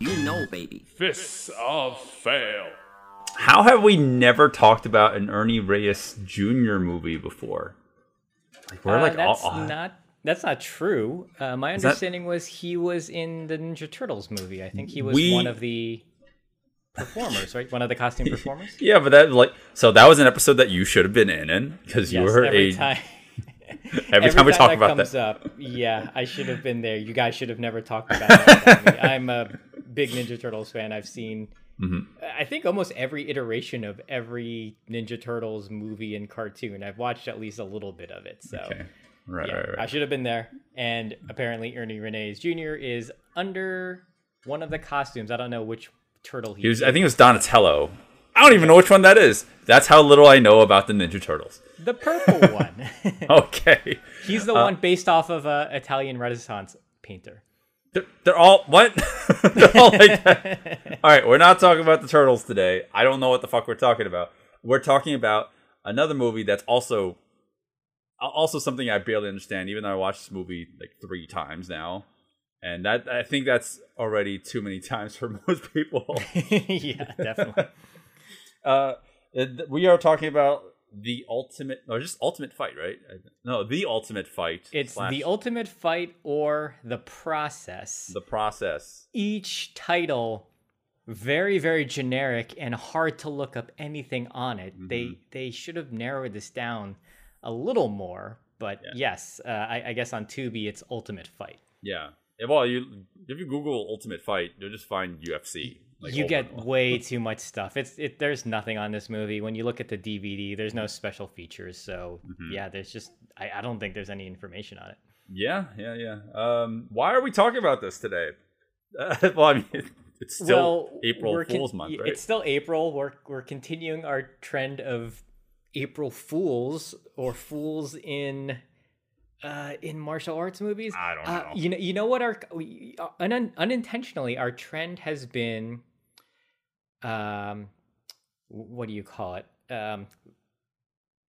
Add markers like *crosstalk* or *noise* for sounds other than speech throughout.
You know, baby. Fists of Fail. How have we never talked about an Ernie Reyes Jr. movie before? Like we're Uh, like that's all, not that's not true. Uh, my that- understanding was he was in the Ninja Turtles movie. I think he was We- one of the performers, right? One of the costume *laughs* performers. yeah, but that like so that was an episode that you should have been in, in because you Yes, were every a time. *laughs* every, time we talk about comes that. up, yeah, I should have been there. You guys should have never talked *laughs* about me. I'm a big Ninja Turtles fan. I've seen, Mm-hmm. I think, almost every iteration of every Ninja Turtles movie and cartoon. I've watched at least a little bit of it. So, Okay, right, yeah, right, I should have been there. And apparently, Ernie Reyes Jr. is under one of the costumes. I don't know which turtle he, He was, I think it was Donatello. I don't even know which one that is. That's how little I know about the Ninja Turtles. the purple *laughs* one. *laughs* Okay, He's Uh, the one based off of a Italian Renaissance painter. they're, they're all what? *laughs* they're all like that. All right, we're not talking about the turtles today. I don't know what the fuck we're talking about. We're talking about another movie that's also also something I barely understand. Even though I watched this movie like three times now, and that I think that's already too many times for most people. yeah, definitely. uh, we are talking about the ultimate, or just ultimate fight, right? No, the ultimate fight. It's slash the ultimate fight or the process. the process. Each title very very generic and hard to look up anything on it. They Mm-hmm. they should have narrowed this down a little more, but Yeah. yes, uh, I, I guess on Tubi it's ultimate fight. Yeah. Yeah, Well, you if you Google Ultimate Fight, you'll just find UFC. Like, you get way *laughs* too much stuff. It's it. There's nothing on this movie. When you look at the DVD, there's no special features. So Mm-hmm. yeah, there's just I, I don't think there's any information on it. Yeah, yeah, yeah. Um, why are we talking about this today? Uh, *laughs* well, I mean, *laughs* it's still well, April con- Fool's month, right? It's still April. We're we're continuing our trend of April Fools or fools in uh in martial arts movies. I don't Uh, know. you know you know what our we, uh, un- unintentionally our trend has been um what do you call it? Um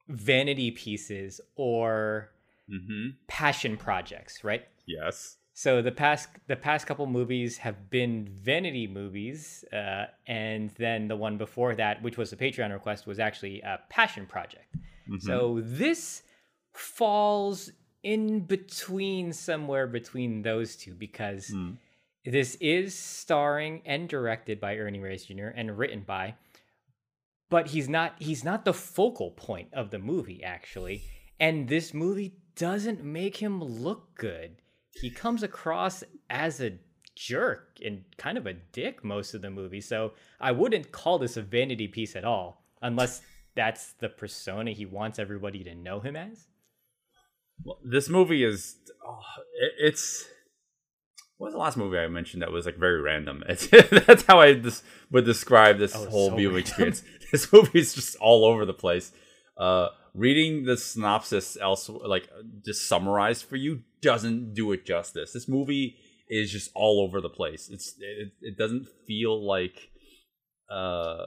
vanity pieces or mm-hmm. passion projects, right? Yes. So the past the past couple movies have been vanity movies, uh, and then the one before that, which was a Patreon request, was actually a passion project. So this falls in between somewhere between those two because this is starring and directed by Ernie Reyes Jr. and written by, but he's not he's not the focal point of the movie actually, and this movie doesn't make him look good he comes across as a jerk and kind of a dick most of the movie. So I wouldn't call this a vanity piece at all, unless that's the persona he wants everybody to know him as. Well, this movie is. Oh, it, it's. What was the last movie I mentioned that was like very random? It's, *laughs* that's how I would describe this Oh, whole so viewing experience. *laughs* This movie is just all over the place. Uh, reading the synopsis, else like just summarized for you, doesn't do it justice. This movie is just all over the place. It's it, it doesn't feel like. Uh,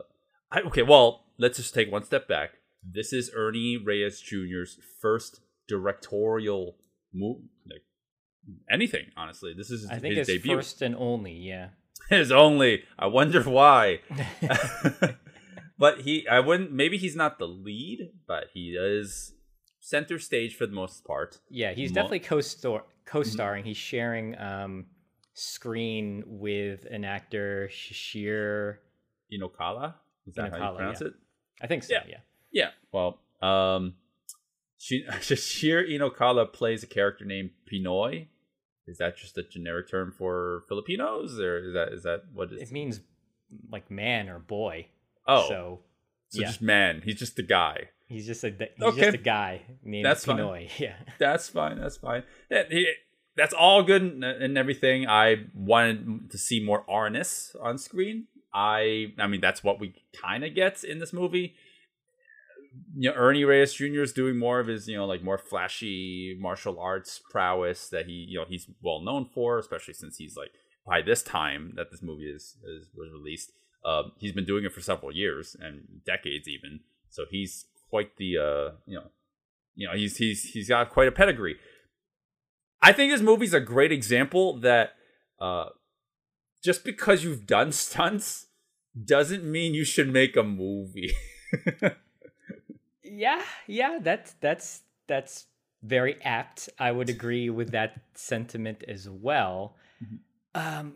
I, okay, well, let's just take one step back. This is Ernie Reyes Jr.'s first directorial move, like anything. Honestly, this is I think his his debut. first and only, yeah. *laughs* His only. I wonder why. *laughs* *laughs* but he, I wouldn't. Maybe he's not the lead, but he is center stage for the most part. Yeah, he's Mo- definitely co-star co-starring. He's sharing um screen with an actor Shashir. Inokala. Is that how you pronounce yeah. it? I think so, Yeah. yeah. Yeah. Well, um, she, Shashir Inokala plays a character named Pinoy. Is that just a generic term for Filipinos, or is that is that what? It means like man or boy. oh, so, So yeah. just man. He's just a guy. He's just a he's Okay. just a guy named That's fine. *laughs* Yeah. That's fine. That's fine. He, that's all good and, and everything. I wanted to see more Arnis on screen. I I mean that's what we kind of get in this movie. You know, Ernie Reyes Jr. is doing more of his, you know, like more flashy martial arts prowess that he, you know, he's well known for, especially since he's like by this time that this movie is, is was released, uh, he's been doing it for several years and decades even. So he's quite the, uh, you know, you know, he's he's he's got quite a pedigree. I think this movie's a great example that uh, just because you've done *laughs* stunts doesn't mean you should make a movie. *laughs* Yeah, yeah, that's that's that's very apt. I would agree with that sentiment as well. Um,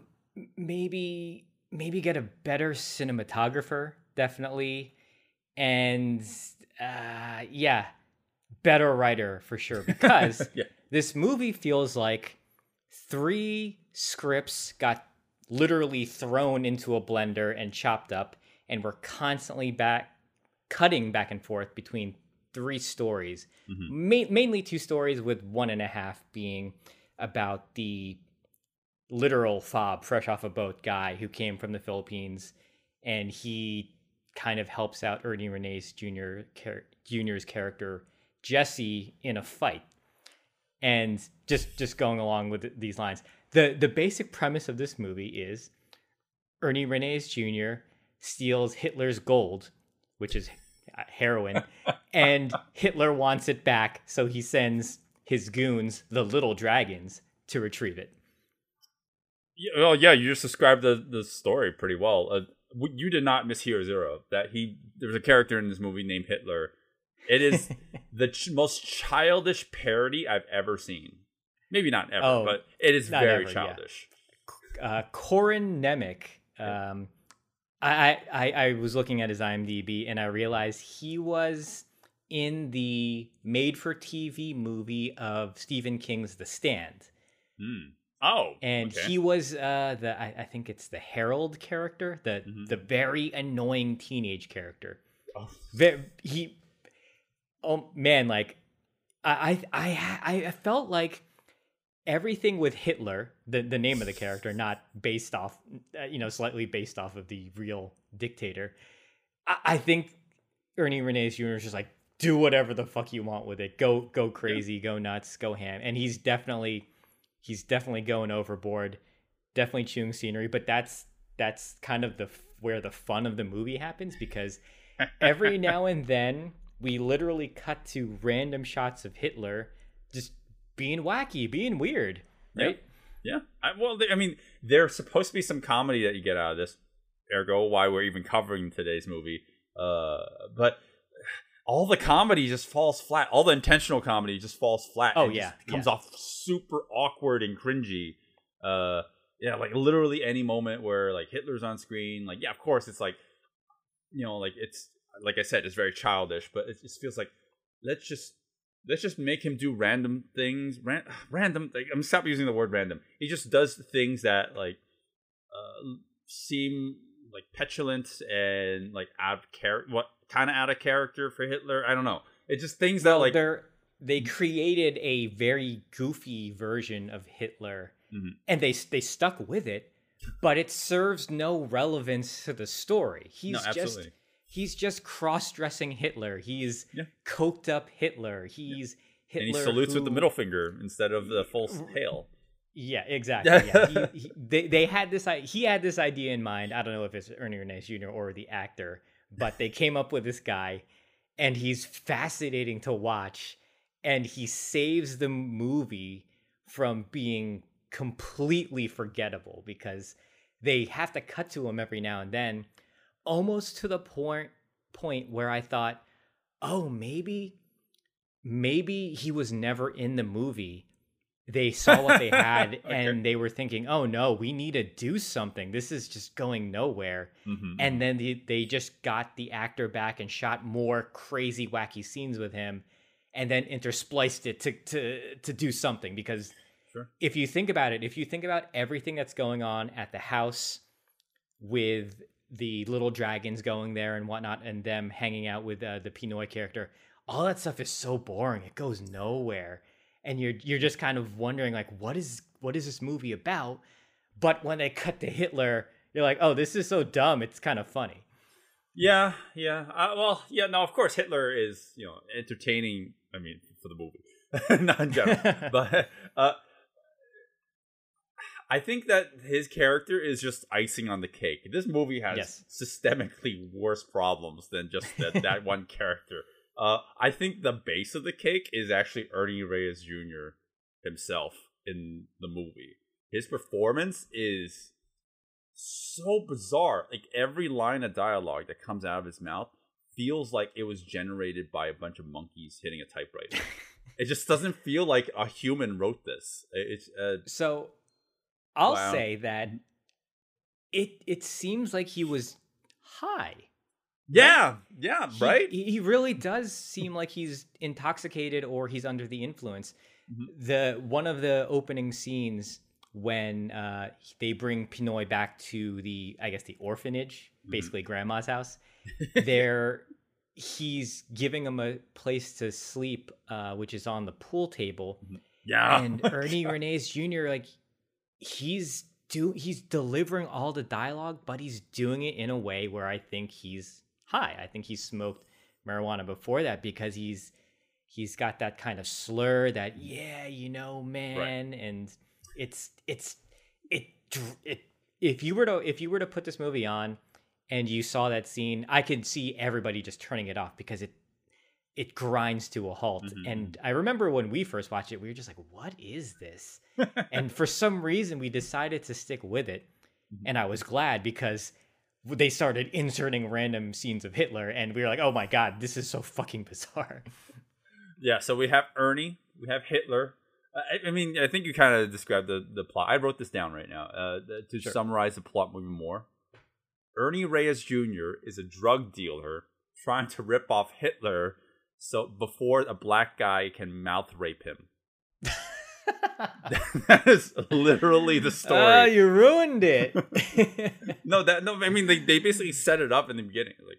maybe maybe get a better cinematographer, definitely, and uh, yeah, better writer for sure. Because *laughs* Yeah. this movie feels like three scripts got literally thrown into a blender and chopped up, and we're constantly back cutting back and forth between three stories, mm-hmm. Ma- mainly two stories, with one and a half being about the literal fob, fresh off a boat guy who came from the Philippines, and he kind of helps out Ernie Reyes junior char- junior's character Jesse in a fight. And just just going along with these lines, the the basic premise of this movie is Ernie Reyes Jr. steals Hitler's gold, which is uh, heroin, and Hitler wants it back, so he sends his goons, the little dragons, to retrieve it. Yeah, well, yeah, you just described the the story pretty well. Uh, you did not mishear zero. That he there's a character in this movie named Hitler. It is *laughs* the ch- most childish parody I've ever seen. Maybe not ever, Oh, but it is very ever, yeah. childish. uh, Corin Nemec. Um, I, I I was looking at his IMDb and I realized he was in the made-for-TV movie of Stephen King's The Stand, Hmm. Oh, and okay. he was uh, the I, I think it's the Harold character, the the very annoying teenage character. Oh. He, oh man, like I I I I felt like everything with Hitler, the the name of the character, not based off, uh, you know, slightly based off of the real dictator. I, I think Ernie Reyes Jr. is just like do whatever the fuck you want with it. Go go crazy, go nuts, go ham, and he's definitely he's definitely going overboard, definitely chewing scenery. But that's that's kind of the where the fun of the movie happens because every *laughs* now and then we literally cut to random shots of Hitler just being wacky, being weird, right? Yeah. I, well, they, I mean, there's supposed to be some comedy that you get out of this. Ergo, why we're even covering today's movie. Uh, but all the comedy just falls flat. All the intentional comedy just falls flat. Oh, yeah, comes yeah. off super awkward and cringy. Uh, yeah, like literally any moment where like Hitler's on screen, like yeah, of course it's like, you know, like it's like I said, it's very childish, but it just feels like let's just let's just make him do random things ran- *sighs* random like, i'm stop using the word random he just does things that like uh, seem like petulant and like out of character what kind of out of character for hitler i don't know it's just things that like they're they created a very goofy version of Hitler, Mhm. and they they stuck with it, but it serves no relevance to the story. He's No, just absolutely. He's just cross-dressing Hitler. He's Yeah. coked up Hitler. He's and Hitler. he salutes with the middle finger instead of the full hail Yeah, exactly. Yeah. he, he, they they had this he had this idea in mind. I don't know if it's Ernie Reyes Jr. or the actor, but they came up with this guy, and he's fascinating to watch, and he saves the movie from being completely forgettable because they have to cut to him every now and then, almost to the point point where I thought, oh, maybe maybe he was never in the movie. They saw what they had *laughs* and they were thinking, oh no, we need to do something. This is just going nowhere. Mhm. And then they, they just got the actor back and shot more crazy, wacky scenes with him and then interspliced it to, to, to do something. Because Sure. if you think about it, if you think about everything that's going on at the house with the little dragons going there and whatnot, and them hanging out with uh, the Pinoy character, all that stuff is so boring. It goes nowhere, and you're you're just kind of wondering like, what is what is this movie about? But when they cut to Hitler, you're like, oh, this is so dumb. It's kind of funny. Yeah, yeah. Uh, well, yeah. No, of course Hitler is you know entertaining. I mean, for the movie, not in general. but uh, I think that his character is just icing on the cake. This movie has Yes. systemically worse problems than just that, that one *laughs* character. Uh, I think the base of the cake is actually Ernie Reyes Jr. himself in the movie. His performance is so bizarre. Like every line of dialogue that comes out of his mouth feels like it was generated by a bunch of monkeys hitting a typewriter. *laughs* it just doesn't feel like a human wrote this. It's uh, So I'll Wow. say that it it seems like he was high. yeah, yeah, He- right. He, he really does seem like he's intoxicated or he's under the influence. Mm-hmm. The one of the opening scenes when uh, they bring Pinoy back to the, I guess, the orphanage, Mm-hmm. basically grandma's house. *laughs* there, he's giving him a place to sleep, uh, which is on the pool table yeah, *laughs* and Ernie Reyes Jr. like he's do he's delivering all the dialogue, but he's doing it in a way where I think he's high. I think he's smoked marijuana before that because he's he's got that kind of slur that yeah, you know, man, and it's it's it it if you were to if you were to put this movie on and you saw that scene, I could see everybody just turning it off because it it grinds to a halt. Mhm. And I remember when we first watched it, we were just like, "What is this?" *laughs* and for some reason, we decided to stick with it, and I was glad because they started inserting random scenes of Hitler, and we were like, "Oh my god, this is so fucking bizarre." *laughs* yeah. So we have Ernie, we have Hitler. I, I mean, I think you kind of described the the plot. I wrote this down right now uh, to Sure. summarize the plot even more. Ernie Reyes Jr. is a drug dealer trying to rip off Hitler, so before a black guy can mouth rape him. *laughs* *laughs* that is literally the story. Oh, you ruined it. *laughs* no, that no. I mean, they, they basically set it up in the beginning. Like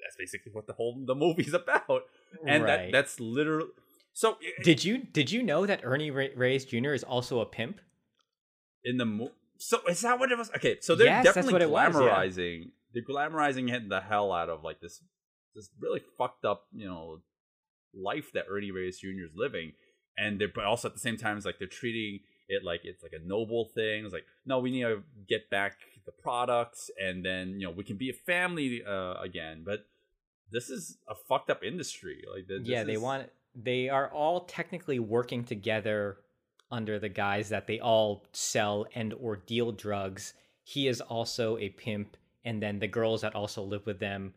that's basically what the whole the movie's about, and that that's literally. So did you did you know that Ernie Reyes Jr. is also a pimp? in the mo- so is that what it was? Okay, so they're Yes, definitely it was, yeah. glamorizing. They're glamorizing hitting the hell out of like this this really fucked up you know life that Ernie Reyes Jr. is living, and they're but also at the same time it's like they're treating it like it's like a noble thing. It's like no, we need to get back the products, and then you know we can be a family uh, again. But this is a fucked up industry. Like yeah, they is- want they are all technically working together under the guise that they all sell and or deal drugs. He is also a pimp and then the girls that also live with them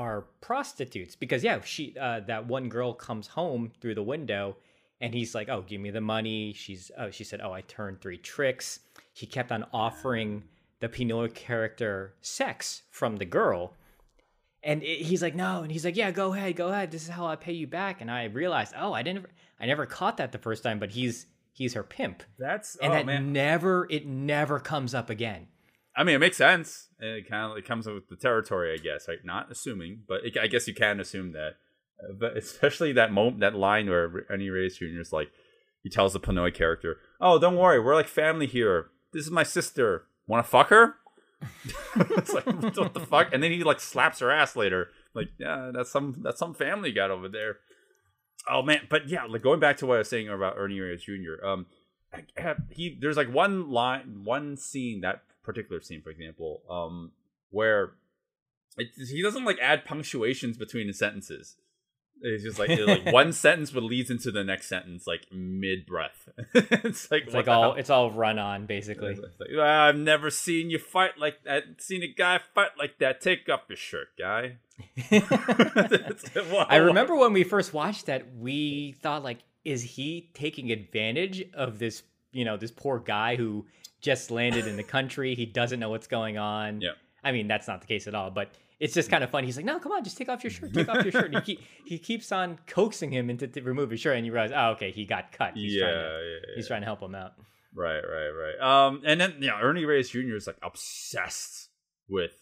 are prostitutes because yeah, she uh, that one girl comes home through the window and he's like, "Oh, give me the money." She's oh, she said, "Oh, I turned three tricks." He kept on offering the Pinoy character sex from the girl. And it, he's like, no, and he's like, yeah, go ahead, go ahead. This is how I pay you back. And I realized, oh, I didn't, I never caught that the first time, but he's he's her pimp, That's and oh, that man. never, it never comes up again. I mean, it makes sense. It kind of it comes with the territory, I guess. Like not assuming, but it, I guess you can assume that. Uh, but *laughs* especially that moment, that line where Ernie Reyes Jr. is like, he tells the Pinoy character, "Oh, don't worry, we're like family here. This is my sister. Want to fuck her?" *laughs* it's like *laughs* what the fuck? And then he like slaps her ass later. Like, yeah, that's some that's some family got over there. Oh man, but yeah, like going back to what I was saying about Ernie Reyes Jr. Um, he there's like one line, one scene that particular scene, for example, um, where it, he doesn't like add punctuations between the sentences. It's just like it's like *laughs* one sentence would leads into the next sentence like mid breath. *laughs* it's like It's like all, hell? it's all run on basically. Like, "Ah, I've never seen you fight like that. Seen a guy fight like that. Take off your shirt, guy. It's like, wow. I remember when we first watched that, we thought like, is he taking advantage of this, you know, this poor guy who just landed in the country? He doesn't know what's going on. Yeah. I mean, that's not the case at all, but it's just kind of funny. He's like, no, come on, just take off your shirt. Take off your shirt. And he, keep, he keeps on coaxing him into to remove his shirt, and you realize, oh, okay, he got cut. He's yeah, trying to, yeah, yeah. he's trying to help him out. Right, right, right. Um, and then yeah, Ernie Reyes Jr. is like obsessed with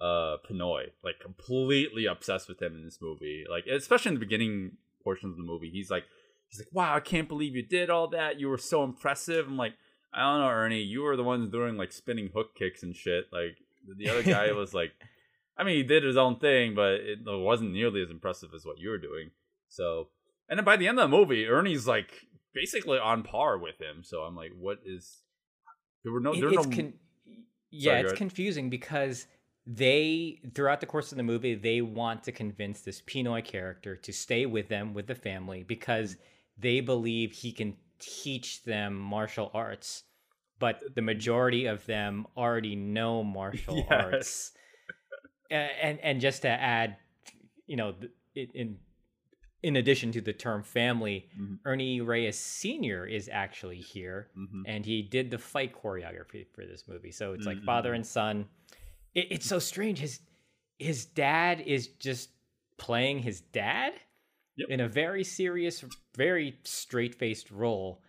uh Pinoy, like completely obsessed with him in this movie. Like especially in the beginning portions of the movie, he's like, he's like, wow, I can't believe you did all that. You were so impressive. I'm like, I don't know, Ernie. You were the ones doing like spinning hook kicks and shit. Like the other guy *laughs* was like, I mean, he did his own thing, but it wasn't nearly as impressive as what you were doing. So, and then by the end of the movie, Ernie's like basically on par with him. So I'm like, what is? There were no. There were it's no. con- yeah, Sorry, it's confusing because they throughout the course of the movie they want to convince this Pinoy character to stay with them with the family because they believe he can teach them martial arts, but the majority of them already know martial *laughs* Yes. arts. And and just to add, you know, in- in addition to the term family, Mhm. Ernie Reyes Sr. is actually here Mhm. and he did the fight choreography for this movie. So it's like Mhm. father and son. It, it's so strange. His his dad is just playing his dad Yep. in a very serious, very straight faced role,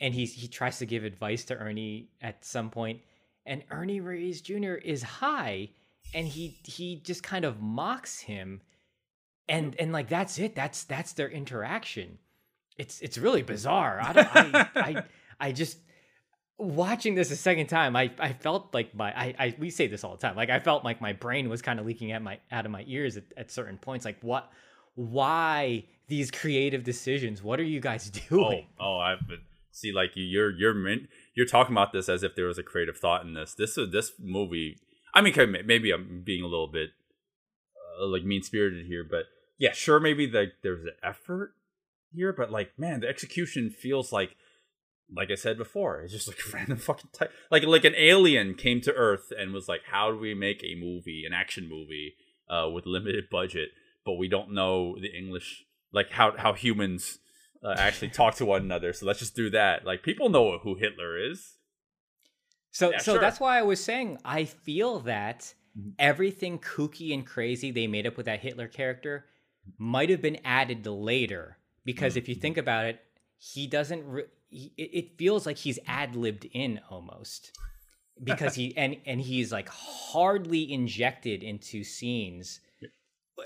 and he he tries to give advice to Ernie at some point, and Ernie Reyes Jr. is high, and he he just kind of mocks him, and and like that's it. That's that's their interaction. It's it's really bizarre. I don't, I, I I just watching this a second time. I I felt like my I, I we say this all the time. Like I felt like my brain was kind of leaking at my out of my ears at, at certain points. Like what why these creative decisions? What are you guys *laughs* Oh, doing? oh, I but see, like you, you're you're min- you're talking about this as if there was a creative thought in this. This this movie. I mean, maybe I'm being a little bit uh, like mean spirited here, but yeah, sure, maybe like there's an effort here, but like, man, the execution feels like, like I said before, it's just like *laughs* random fucking type, like like an alien came to Earth and was like, how do we make a movie, an action movie, uh, with limited budget, but we don't know the English, like how how humans uh, actually *laughs* talk to one another. So let's just do that. Like people know who Hitler is. So Yeah, so sure. that's why I was saying I feel that Mhm. everything kooky and crazy they made up with that Hitler character might have been added later because if you Mhm. think about it, he doesn't. Re- he, it feels like he's ad libbed in almost because *laughs* he and and he's like hardly injected into scenes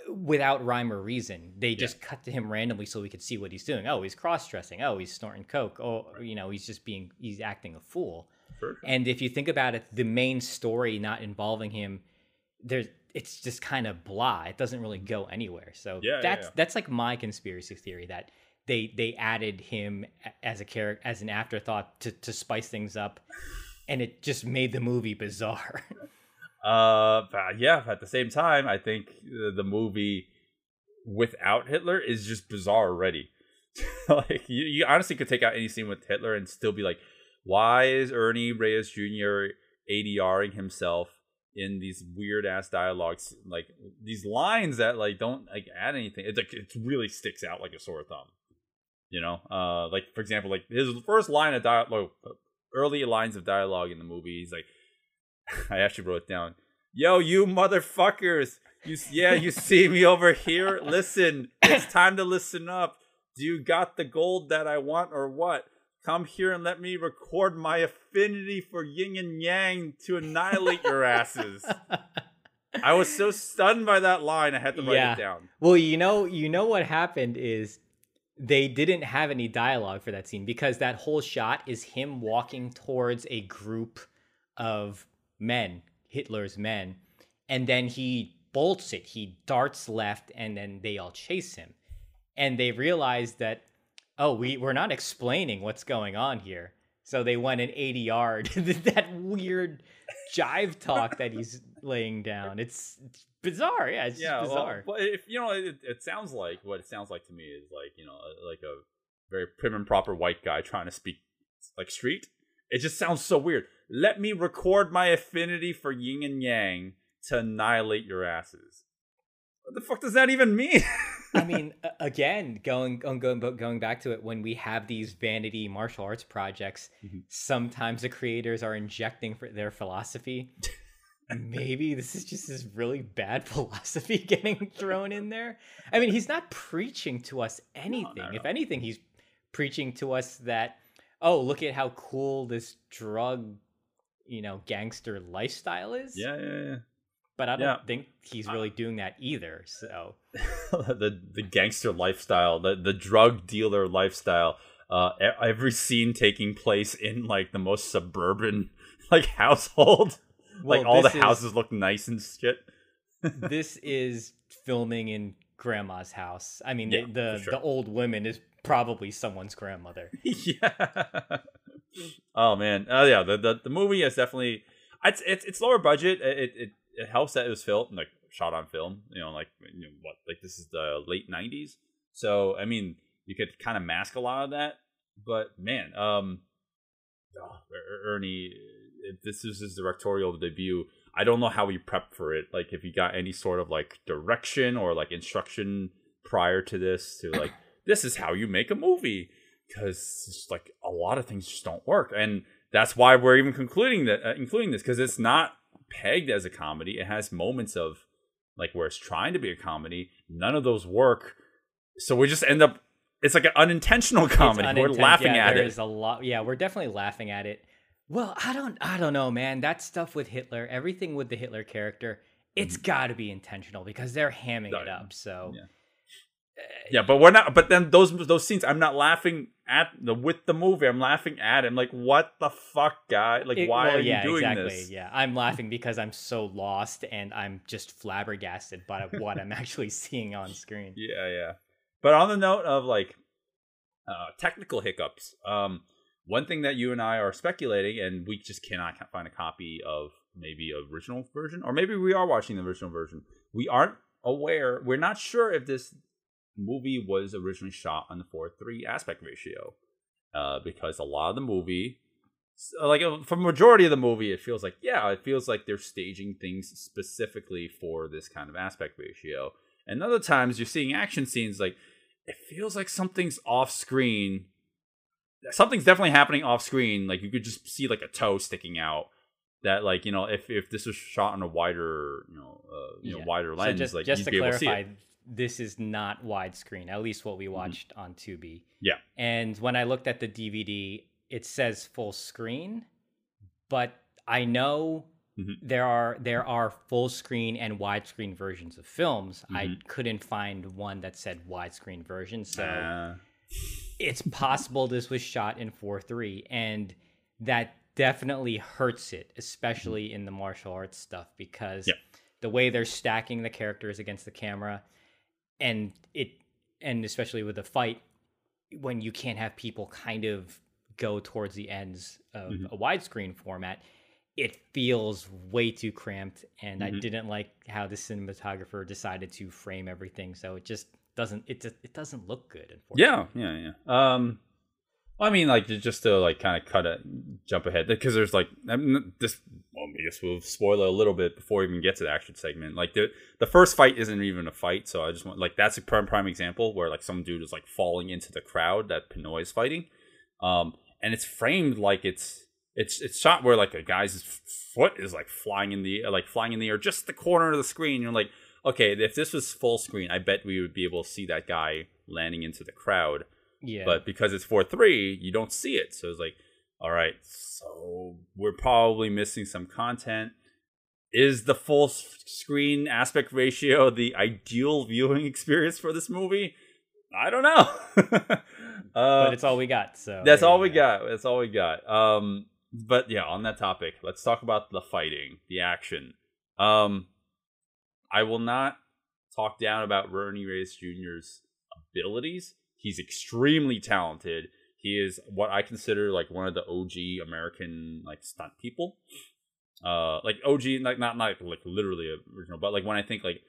without rhyme or reason. They just cut to him randomly so we could see what he's doing. Oh, he's cross dressing. Oh, he's snorting coke. Oh, you know, he's just being he's acting a fool. Sure. And if you think about it, the main story not involving him, there's it's just kind of blah. It doesn't really go anywhere. So Yeah, yeah, that's yeah. that's like my conspiracy theory that they they added him as a character as an afterthought to to spice things up, and it just made the movie bizarre. *laughs* Uh, but yeah. At the same time, I think uh, the movie without Hitler is just bizarre already. *laughs* like you, you honestly could take out any scene with Hitler and still be like, why is Ernie Reyes Jr. ADRing himself in these weird ass dialogues, like these lines that like don't like add anything. It's like it really sticks out like a sore thumb. You know, uh, like for example, like his first line of dialogue, early lines of dialogue in the movie. He's like, *laughs* I actually wrote it down. Yo, you motherfuckers! You yeah, you see me over here? *laughs* Listen, it's time to listen up. Do you got the gold that I want or what? Come here and let me record my affinity for yin and yang to annihilate your asses. I was so stunned by that line, I had to write Yeah. it down. Well, you know, you know what happened is they didn't have any dialogue for that scene because that whole shot is him walking towards a group of men, Hitler's men, and then he bolts it. He darts left, and then they all chase him, and they realize that oh, we we're not explaining what's going on here. So they went an 80 yard *laughs* that weird jive talk that he's laying down. It's, bizarre. Yeah, it's yeah, just well, bizarre. but if you know, it, it sounds like what it sounds like to me is like you know, uh, like a very prim and proper white guy trying to speak like street. It just sounds so weird. Let me record my affinity for yin and yang to annihilate your asses. What the fuck does that even mean? *laughs* I mean, again, going going going going back to it, when we have these vanity martial arts projects, Mhm. sometimes the creators are injecting for their philosophy. Maybe this is just this really bad *laughs* philosophy getting thrown in there. I mean, he's not preaching to us anything. If anything, he's preaching to us that, oh, look at how cool this drug, you know, gangster lifestyle is. yeah, yeah, yeah. But I don't yeah. think he's really doing that either. So. *laughs* the the gangster lifestyle, the the drug dealer lifestyle. uh, every scene taking place in like the most suburban *laughs* like household. *laughs* like all the is- houses look nice and shit. this is filming in grandma's house. I mean, Yeah, the the, sure. the old woman is probably someone's grandmother. yeah. Oh man. Oh yeah. The, the the movie is definitely it's it's it's lower budget. It it it helps that it was filmed like shot on film. You know, like you know, what like this is the late '90s. So I mean, you could kind of mask a lot of that. But man, um, oh, Er- Ernie, if this is his directorial debut. I don't know how he prepped for it. Like if he got any sort of like direction or like instruction prior to this to like this is how you make a movie because just like a lot of things just don't work and that's why we're even concluding that uh, including this because it's not pegged as a comedy it has moments of like where it's trying to be a comedy none of those work so we just end up it's like an unintentional comedy It's we're laughing yeah, at it There's a lot. Yeah, we're definitely laughing at it. Well, I don't, I don't know, man. That stuff with Hitler, everything with the Hitler character, it's got to be intentional because they're hamming it up. So Yeah. Yeah but we're not but then those those scenes i'm not laughing at the with the movie i'm laughing at him. like what the fuck guy like It- why well, are yeah, you doing exactly. this Yeah, I'm laughing because I'm so lost and I'm just flabbergasted by *laughs* what I'm actually seeing on screen. Yeah, yeah. But on the note of like uh, technical hiccups, um, one thing that you and I are speculating, and we just cannot find a copy of maybe original version, or maybe we are watching the original version. We aren't aware. We're not sure if this movie was originally shot on the four three aspect ratio, uh, because a lot of the movie. Like uh, for majority of the movie, it feels like yeah, it feels like they're staging things specifically for this kind of aspect ratio. And other times you're seeing action scenes like it feels like something's off screen. Something's definitely happening off screen. Like you could just see like a toe sticking out. That like you know if if this was shot on a wider you know uh, you know Yeah. wider So lens just, like just you'd to be able to see clarify, it. This is not widescreen. At least what we watched on Tubi. Yeah. And when I looked at the DVD, it says full screen, but I know Mhm. there are there are full screen and widescreen versions of films. I Mm-hmm. couldn't find one that said widescreen version, so Uh, it's possible this was shot in 4.3 and that definitely hurts it especially in the martial arts stuff because Yeah. the way they're stacking the characters against the camera and it and especially with a fight when you can't have people kind of go towards the ends of Mhm. a widescreen format it feels way too cramped and i Mhm. didn't like how the cinematographer decided to frame everything so it just doesn't it just it doesn't look good unfortunately. yeah, yeah, yeah. Um, I mean, like just to like kind of cut it, jump ahead because there's like this. Well, I guess we'll spoil it a little bit before we even get to the action segment. Like the the first fight isn't even a fight, so I just want like that's a prime prime example where like some dude is like falling into the crowd that Pinoy is fighting, um, and it's framed like it's it's it's shot where like a guy's foot is like flying in the like flying in the air, just the corner of the screen. You're like, okay, if this was full screen, I bet we would be able to see that guy landing into the crowd. Yeah But because it's four three, you don't see it. So it's like, all right, so we're probably missing some content. Is the full screen aspect ratio the ideal viewing experience for this movie? I don't know. *laughs* uh, but it's all we got so that's all we got. That's all we got. Um, but yeah, on that topic, let's talk about the fighting, the action. Um, I will not talk down about Ernie Reyes Jr.'s abilities. He's extremely talented. He is what I consider like one of the OG American like stunt people. Uh, like OG, like not not like literally original, but like when I think like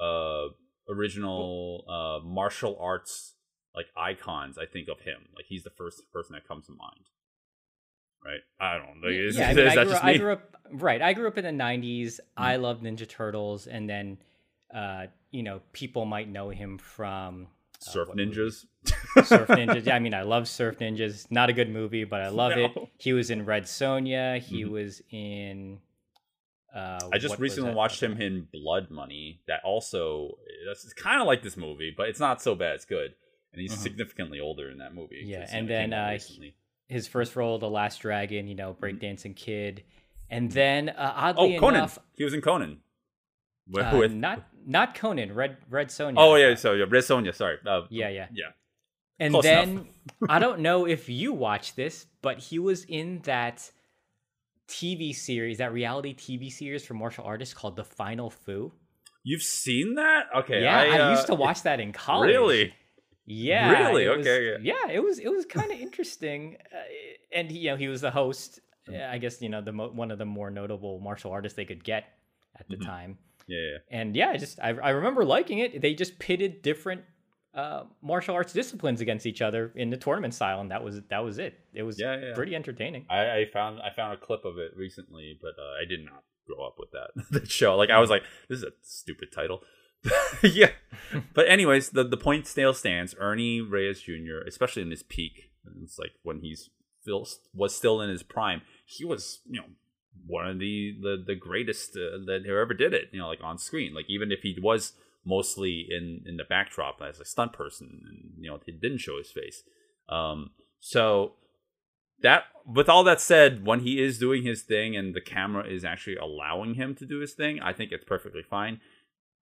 uh original uh martial arts like icons, I think of him. Like he's the first person that comes to mind. Right? I don't know. Is, yeah, I, mean, I, that grew, just I grew up right. I grew up in the '90s. I loved Ninja Turtles, and then, uh, you know, people might know him from Surf what movie? ninjas. Surf Ninjas. Yeah, I *laughs* mean, I love Surf Ninjas. Not a good movie, but I love it. He was in Red Sonja. He Mhm. was in. Uh, I just recently watched him in Blood Money. That also that's kind of like this movie, but it's not so bad. It's good, and he's Mhm. significantly older in that movie. Yeah, and then, uh. His first role, The Last Dragon. You Mm-hmm. know, breakdancing kid, and then uh, oddly oh Conan, enough, he was in Conan. With, uh, with- not not Conan. Red Red Sonja. oh yeah, so yeah, Red Sonja. Sorry. Uh, Yeah, yeah. yeah. And Close then. *laughs* I don't know if you watched this, but he was in that TV series, that reality TV series for martial artists called The Final Fu. You've seen that? Okay. yeah, I, uh, used to watch that in college. Really? Yeah. Really? it was- Okay, yeah, it was it was kind of interesting, uh, and he, you know he was the host. Uh, I guess you know the mo- one of the more notable martial artists they could get at the Mhm. time. Yeah. yeah. And yeah, I just I, I remember liking it. They just pitted different uh, martial arts disciplines against each other in the tournament style, and that was that was it. It was Yeah, yeah. pretty entertaining. I, I found I found a clip of it recently, but uh, I did not grow up with that *laughs* that show. Like I was like, this is a stupid title. *laughs* yeah. *laughs* but anyways, the the point still stands. Ernie Reyes Jr., especially in his peak, it's like when he's still was still in his prime. He was you know one of the the, the greatest uh, that who ever did it. You know, like on screen. Like even if he was mostly in in the backdrop as a stunt person, and you know he didn't show his face. Um, so that with all that said when he is doing his thing and the camera is actually allowing him to do his thing i think it's perfectly fine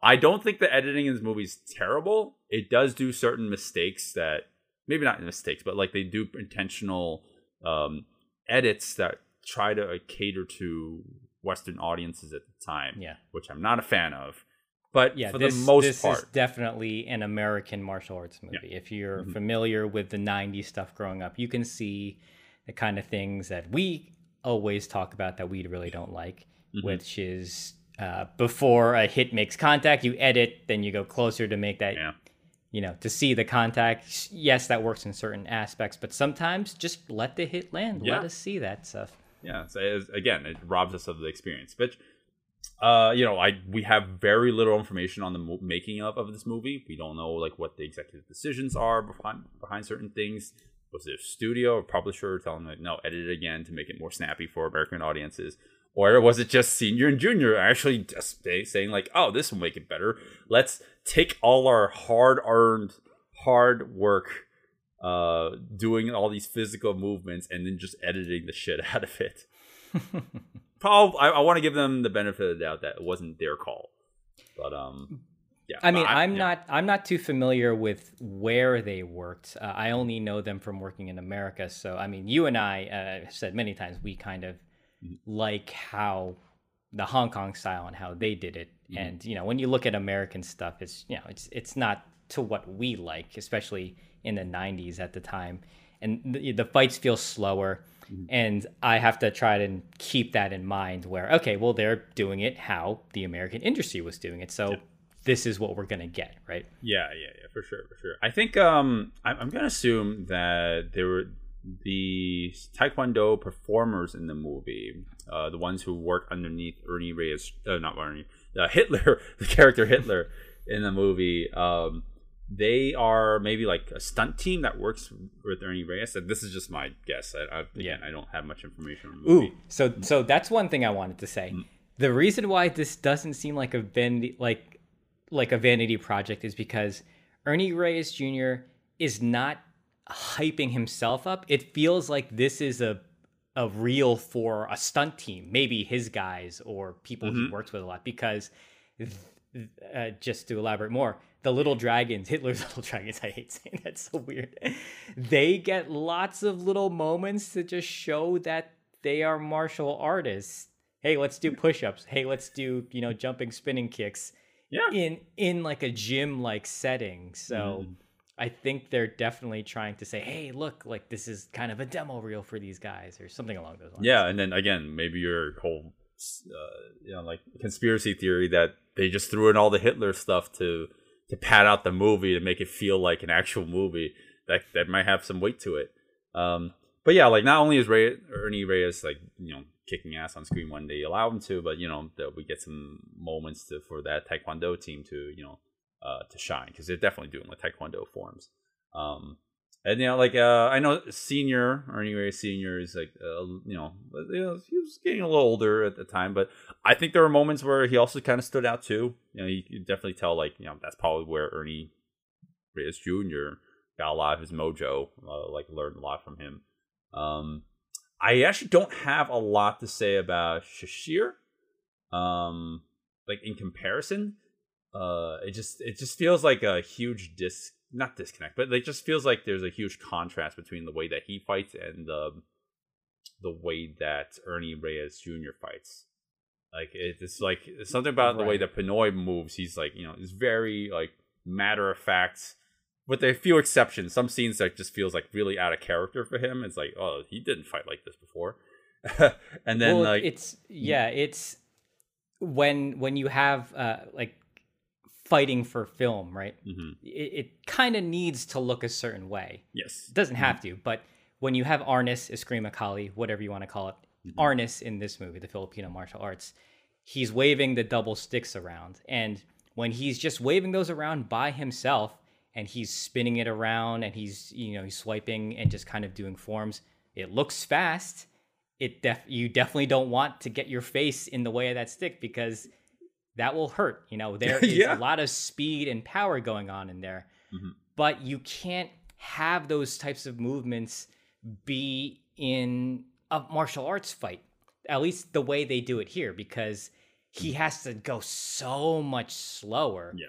i don't think the editing in this movie is terrible it does do certain mistakes that maybe not mistakes but like they do intentional um edits that try to uh, cater to western audiences at the time Yeah. which i'm not a fan of but Yeah, for this, the most this part is definitely an American martial arts movie. If you're Mm-hmm. familiar with the '90s stuff growing up, you can see the kind of things that we always talk about that we really don't like, Mm-hmm. which is uh, before a hit makes contact, you edit, then you go closer to make that yeah you know, to see the contact. Yes, that works in certain aspects, but sometimes just let the hit land. Yeah. Let us see that stuff. Yeah so again it robs us of the experience but uh you know i we have very little information on the mo- making of, of this movie. We don't know like what the executive decisions are behind behind certain things. Was it a studio or publisher telling like no edit it again to make it more snappy for american audiences? Or was it just senior and junior actually just saying like oh this will make it better. Let's take all our hard earned hard work uh doing all these physical movements and then just editing the shit *laughs* out of it *laughs* Paul, I, I want to give them the benefit of the doubt that it wasn't their call, but um, yeah. I mean, but I'm yeah. not I'm not too familiar with where they worked. Uh, I only know them from working in America. So I mean, you and I uh, said many times we kind of Mm-hmm. like how the Hong Kong style and how they did it. Mm-hmm. And you know, when you look at American stuff, it's you know, it's it's not to what we like, especially in the '90s at the time. And the, the fights feel slower. Mm-hmm. And I have to try to keep that in mind where, okay, well, they're doing it how the American industry was doing it. So this is what we're going to get, right? Yeah, yeah, yeah, for sure, for sure. I think um, I'm, I'm gonna assume that there were the Taekwondo performers in the movie, uh, the ones who work underneath Ernie Reyes, uh, not Ernie, uh, Hitler, *laughs* the character Hitler in the movie. Um, they are maybe like a stunt team that works with Ernie Reyes. This is just my guess. I, I, again, I don't have much information on the movie. Ooh, so so that's one thing I wanted to say. The reason why this doesn't seem like a vanity like like a vanity project is because Ernie Reyes Jr. is not hyping himself up. It feels like this is a a reel for a stunt team, maybe his guys or people he works with a lot. Because uh, just to elaborate more, the little dragons, Hitler's *laughs* little dragons, I hate saying that, so weird. They get lots of little moments to just show that they are martial artists. Hey, let's do push-ups. Hey, let's do, you know, jumping spinning kicks Yeah. in in like a gym like setting. So I think they're definitely trying to say, "Hey, look, like this is kind of a demo reel for these guys or something along those lines." Yeah, and then again, maybe your whole, uh, you know, like conspiracy theory that they just threw in all the Hitler stuff to to pad out the movie to make it feel like an actual movie. That that might have some weight to it. Um, but yeah, like not only is Ray, Ernie Reyes like you know kicking ass on screen when they allow him to, but you know that we get some moments to for that Taekwondo team to you know uh, to shine because they're definitely doing like Taekwondo forms. Um, and you know, like uh, I know senior Ernie Reyes Senior is like uh, you know, you know he was getting a little older at the time, but I think there were moments where he also kind of stood out too. You know, you could definitely tell like you know that's probably where Ernie Reyes Jr. got a lot of his mojo. Uh, like learned a lot from him. Um, I actually don't have a lot to say about Shashir. Um, like in comparison, uh, it just it just feels like a huge dis not disconnect, but it just feels like there's a huge contrast between the way that he fights and the the way that Ernie Reyes Jr. fights. Like it's like something about the way that Pinoy moves. He's like you know, it's very like matter of fact. With a few exceptions, some scenes that just feels like really out of character for him. It's like, oh, he didn't fight like this before. *laughs* and then well, like it's yeah, it's when when you have uh, like fighting for film, right? Mhm. It, it kind of needs to look a certain way. yes, It doesn't have to, but when you have Arnis Eskrima Kali, whatever you want to call it, Arnis in this movie, the Filipino martial arts, he's waving the double sticks around. And when he's just waving those around by himself and he's spinning it around and he's, you know, he's swiping and just kind of doing forms, it looks fast. It def you definitely don't want to get your face in the way of that stick because that will hurt. You know, there *laughs* is Yeah. a lot of speed and power going on in there. Mhm. But you can't have those types of movements be in a martial arts fight. At least the way they do it here, because he has to go so much slower. Yeah,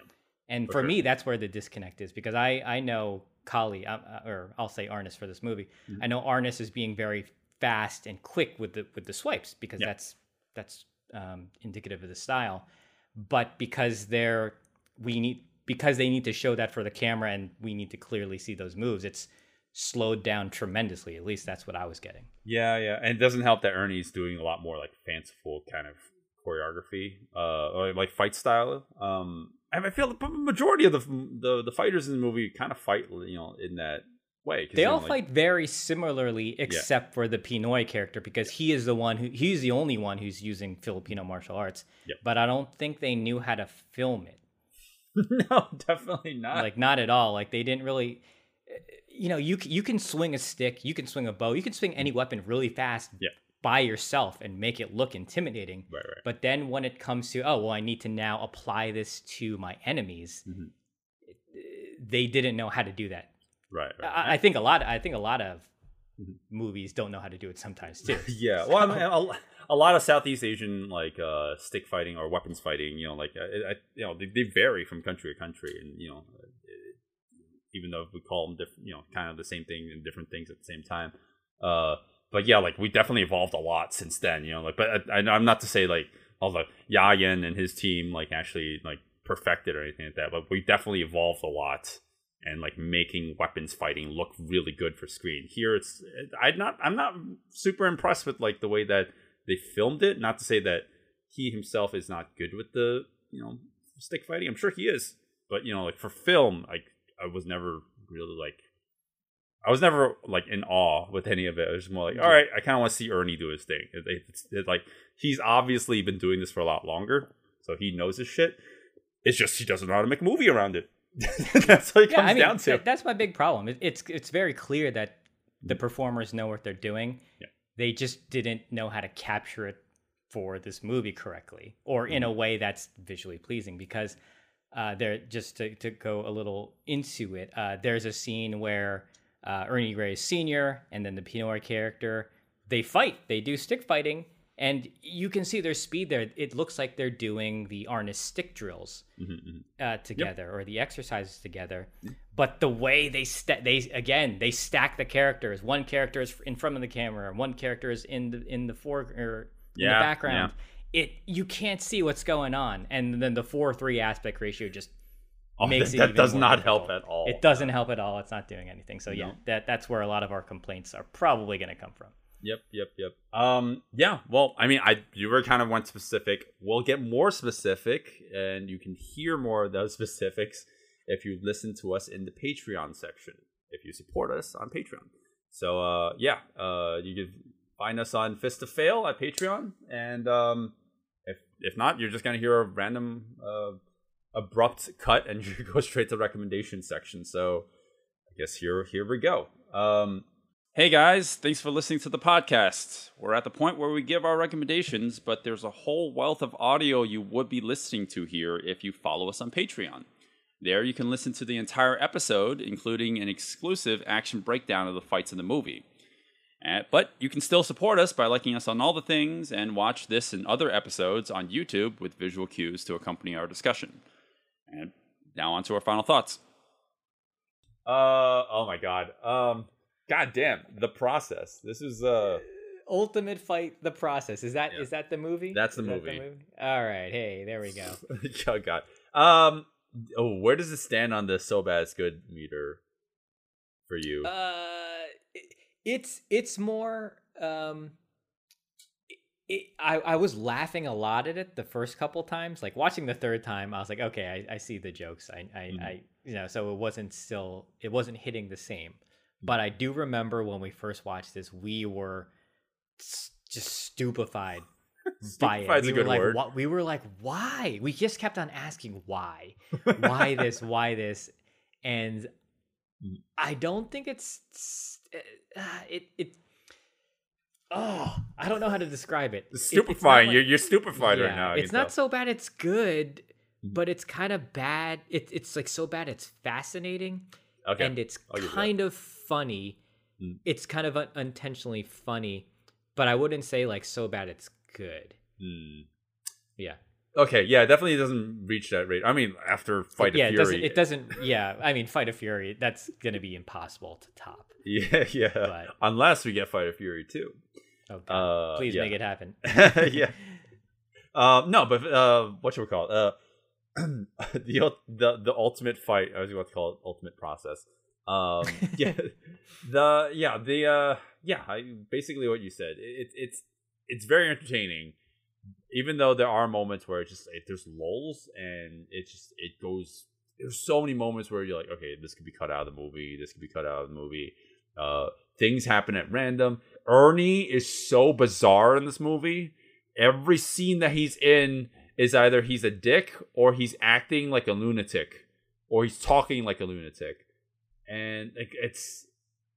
And for for, sure. me, that's where the disconnect is because I I know Kali, uh, uh, or I'll say Arnis for this movie. Mm-hmm. I know Arnis is being very fast and quick with the with the swipes because Yeah. that's that's um, indicative of the style. But because they're we need because they need to show that for the camera and we need to clearly see those moves, it's slowed down tremendously. At least that's what I was getting. Yeah, yeah, and it doesn't help that Ernie's doing a lot more like fanciful kind of choreography, uh, or like fight style. Um, and I feel the majority of the the, the fighters in the movie kind of fight, you know, in that way. They all like- fight very similarly, except for the Pinoy character, because he is the one who he's the only one who's using Filipino martial arts. Yep. But I don't think they knew how to film it. *laughs* no, definitely not. Like not at all. Like they didn't really. You know, you you can swing a stick, you can swing a bow, you can swing any weapon really fast Yeah. by yourself and make it look intimidating. right, right. But then when it comes to oh well, I need to now apply this to my enemies. Mhm. They didn't know how to do that. Right, right. I, I think a lot. I think a lot of movies don't know how to do it sometimes too. *laughs* yeah, well, I mean, a, a lot of Southeast Asian like uh, stick fighting or weapons fighting, you know, like uh, I, you know, they, they vary from country to country, and you know, uh, even though we call them different, you know, kind of the same thing and different things at the same time. Uh, but yeah, like we definitely evolved a lot since then, you know. Like, but I, I'm not to say like all the Yayan and his team like actually like perfected or anything like that, but we definitely evolved a lot and like making weapons fighting look really good for screen. Here, it's I'm not I'm not super impressed with like the way that they filmed it. Not to say that he himself is not good with the you know stick fighting. I'm sure he is, but you know like for film, like I was never really like I was never like in awe with any of it. I was more like, all right, I kind of want to see Ernie do his thing. It, it's, it's like he's obviously been doing this for a lot longer, so he knows his shit. It's just he doesn't know how to make a movie around it. *laughs* That's what it comes I mean, down to. that- that's my big problem. It, it's it's very clear that the performers know what they're doing. Yeah. They just didn't know how to capture it for this movie correctly, or in a way that's visually pleasing. Because uh, there, just to, to go a little into it, uh, there's a scene where uh, Ernie Reyes Sr. and then the Pinoy character they fight. They do stick fighting, and you can see their speed there. It looks like they're doing the Arnis stick drills mm-hmm, mm-hmm. uh, together or the exercises together. But the way they sta- they again they stack the characters. One character is in front of the camera, and one character is in the in the fore or in Yeah, the background. It you can't see what's going on, and then the four three aspect ratio just Oh, makes that, it that does not help at all. It doesn't help at all. It's not doing anything. So yeah, No. that that's where a lot of our complaints are probably going to come from. Yep, yep, yep. Um, yeah. Well, I mean, I you were kind of went specific. We'll get more specific, and you can hear more of those *laughs* specifics if you listen to us in the Patreon section. If you support us on Patreon. So, uh, yeah, uh, you can find us on Fist of Fail at Patreon, and um, if if not, you're just gonna hear a random uh, abrupt cut, and *laughs* you go straight to the recommendation section. So, I guess here here we go. Um, Hey guys, thanks for listening to the podcast. We're at the point where we give our recommendations, but there's a whole wealth of audio you would be listening to here if you follow us on Patreon. There you can listen to the entire episode, including an exclusive action breakdown of the fights in the movie. Uh, but you can still support us by liking us on all the things and watch this and other episodes on YouTube with visual cues to accompany our discussion. And now on to our final thoughts. Uh oh my god. Um god damn, the process. This is uh Ultimate Fight: The Process. Is that is Yeah. that the movie? That's the Is that movie. All right. Hey, there we go. *laughs* oh god. Um oh where does it stand on the so bad it's good meter for you? Uh, it- it's it's more. Um, it, I I was laughing a lot at it the first couple times. Like watching the third time, I was like, okay, I, I see the jokes. I I, Mhm. I you know, so it wasn't still it wasn't hitting the same. But I do remember when we first watched this, we were just stupefied *laughs* by it. We good were like, word. We were like, why? We just kept on asking why, why *laughs* this, why this, and Mm. I don't think it's uh, it it. Oh, I don't know how to describe it. It- it's stupefying. like- you're you're stupefied right now. It's not tell. so bad. It's good, Mm. but it's kind of bad. It, it's like so bad. It's fascinating, okay. and it's I'll give you that. kind of funny. Mm. It's kind of un- unintentionally funny, but I wouldn't say like so bad. It's good. Hmm. Yeah. Okay, yeah, definitely doesn't reach that rate. I mean, after Fight yeah, of it doesn't. It doesn't. Yeah, I mean, Fight of Fury. That's gonna be impossible to top. *laughs* Yeah, yeah. But- Unless we get Fight of Fury too. Oh, God. Uh, Please yeah. make it happen. *laughs* yeah. *laughs* Uh, no, but uh, what should we call it? *clears throat* The the the ultimate fight. I was about to call it ultimate process. Um, *laughs* yeah, the yeah the uh yeah. I, basically, what you said. It, it's it's very entertaining, even though there are moments where it just it, there's lulls and it just it goes. There's so many moments where you're like, okay, this could be cut out of the movie. This could be cut out of the movie. Uh, things happen at random. Ernie is so bizarre in this movie. Every scene that he's in is either he's a dick or he's acting like a lunatic or he's talking like a lunatic. And like, it's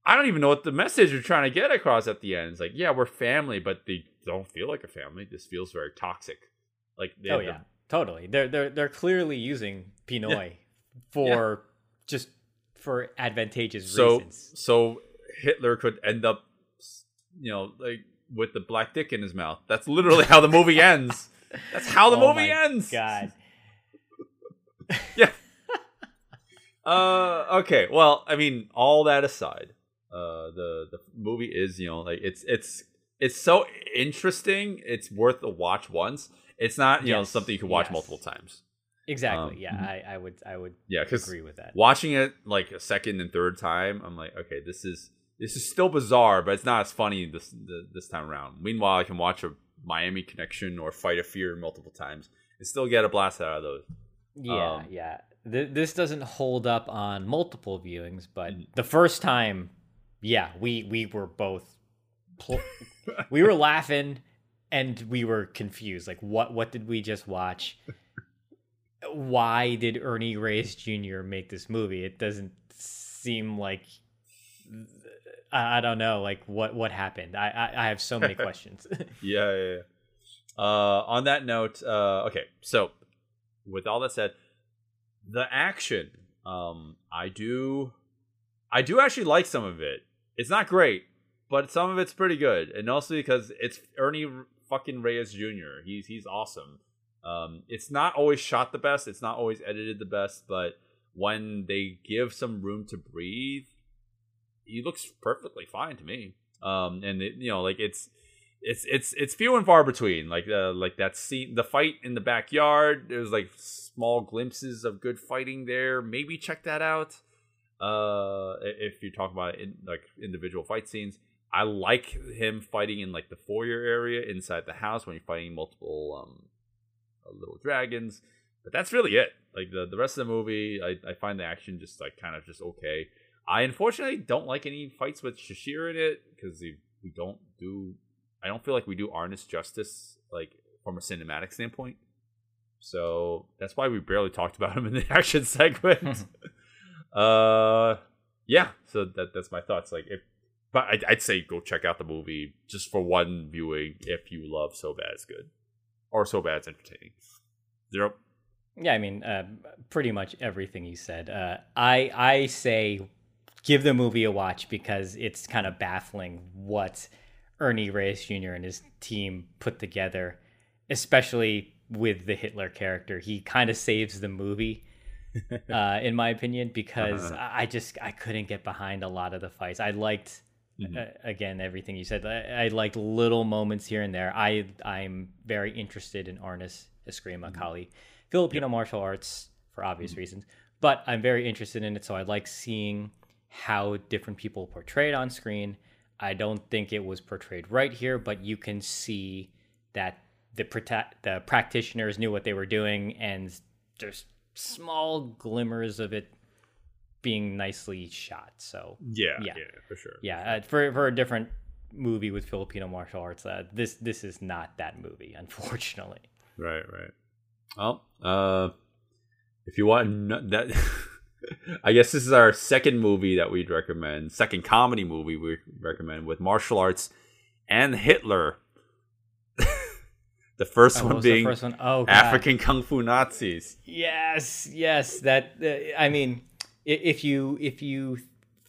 I don't even know what the message you're trying to get across at the end. It's like, yeah, we're family, but they don't feel like a family. This feels very toxic. Like, they, oh the- yeah, totally. They're they're they're clearly using Pinoy for just for advantageous so reasons. so Hitler could end up, you know, like with the black dick in his mouth. That's literally how the movie *laughs* ends. That's how the Oh movie ends. God. *laughs* Yeah. uh. Okay. Well, I mean, all that aside, uh, the the movie is you know like it's it's it's so interesting. It's worth a watch once. It's not you know something you can watch yes. multiple times. Exactly. Um, yeah, I, I would I would Yeah, agree with that. watching it like a second and third time, I'm like, okay, this is this is still bizarre, but it's not as funny this th- this time around. Meanwhile, I can watch a Miami Connection or Fist of Fear multiple times and still get a blast out of those. Yeah, Um, yeah. Th- this doesn't hold up on multiple viewings, but Mm. the first time, yeah, we we were both pl- *laughs* we were laughing and we were confused. Like, what what did we just watch? Why did Ernie Reyes Jr. make this movie? It doesn't seem like I, I don't know, like what what happened. I I, I have so many *laughs* questions. *laughs* Yeah, yeah. yeah. Uh, on that note, uh, okay. So, with all that said, the action, um, I do, I do actually like some of it. It's not great, but some of it's pretty good, and also because it's Ernie fucking Reyes Jr. He's he's awesome. Um, it's not always shot the best. It's not always edited the best, but when they give some room to breathe, he looks perfectly fine to me. Um, and it, you know, like it's it's it's it's few and far between. Like uh, like that scene, the fight in the backyard. There's like small glimpses of good fighting there. Maybe check that out. Uh, if you talk about in, like individual fight scenes, I like him fighting in like the foyer area inside the house when you're fighting multiple um uh, little dragons. But that's really it. Like the the rest of the movie, I I find the action just like kind of just okay. I unfortunately don't like any fights with Shashir in it because we, we don't do. I don't feel like we do Arnis justice like from a cinematic standpoint. So that's why we barely talked about him in the *laughs* action segment. *laughs* uh, yeah. So that that's my thoughts. Like if, but I'd, I'd say go check out the movie just for one viewing if you love So Bad It's Good, or So Bad It's Entertaining. Zero. Yeah, I mean, uh, pretty much everything you said. Uh, I I say give the movie a watch because it's kind of baffling what Ernie Reyes Jr. and his team put together, especially with the Hitler character. He kind of saves the movie *laughs* uh, in my opinion, because Uh-huh. I just I couldn't get behind a lot of the fights. I liked Mm-hmm. uh, again everything you said. I, I liked little moments here and there. I I'm very interested in Arnis Eskrima Mm-hmm. Kali, Filipino martial arts for obvious reasons, but I'm very interested in it. So I like seeing how different people portrayed on screen. I don't think it was portrayed right here, but you can see that the the practitioners knew what they were doing, and there's small glimmers of it being nicely shot. So Yeah, Yeah. for sure. yeah, uh, for for a different movie with Filipino martial arts, uh, this this is not that movie, unfortunately. Right, right. Well, uh, if you want that, *laughs* I guess this is our second movie that we'd recommend, second comedy movie we recommend with martial arts and Hitler. *laughs* the first Oh, one being first one? Oh. African Kung Fu Nazis. Yes, yes. That uh, I mean, if you if you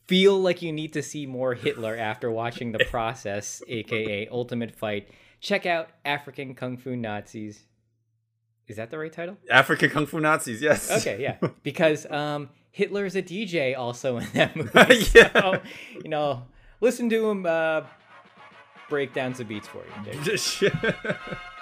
feel like you need to see more Hitler after watching the *laughs* process, aka Ultimate Fight, check out African Kung Fu Nazis. Is that the right title? African Kung Fu Nazis, yes. Okay, yeah. Because um, Hitler's a DJ also in that *laughs* movie. Yeah. So, you know, listen to him uh, break down some beats for you. *laughs*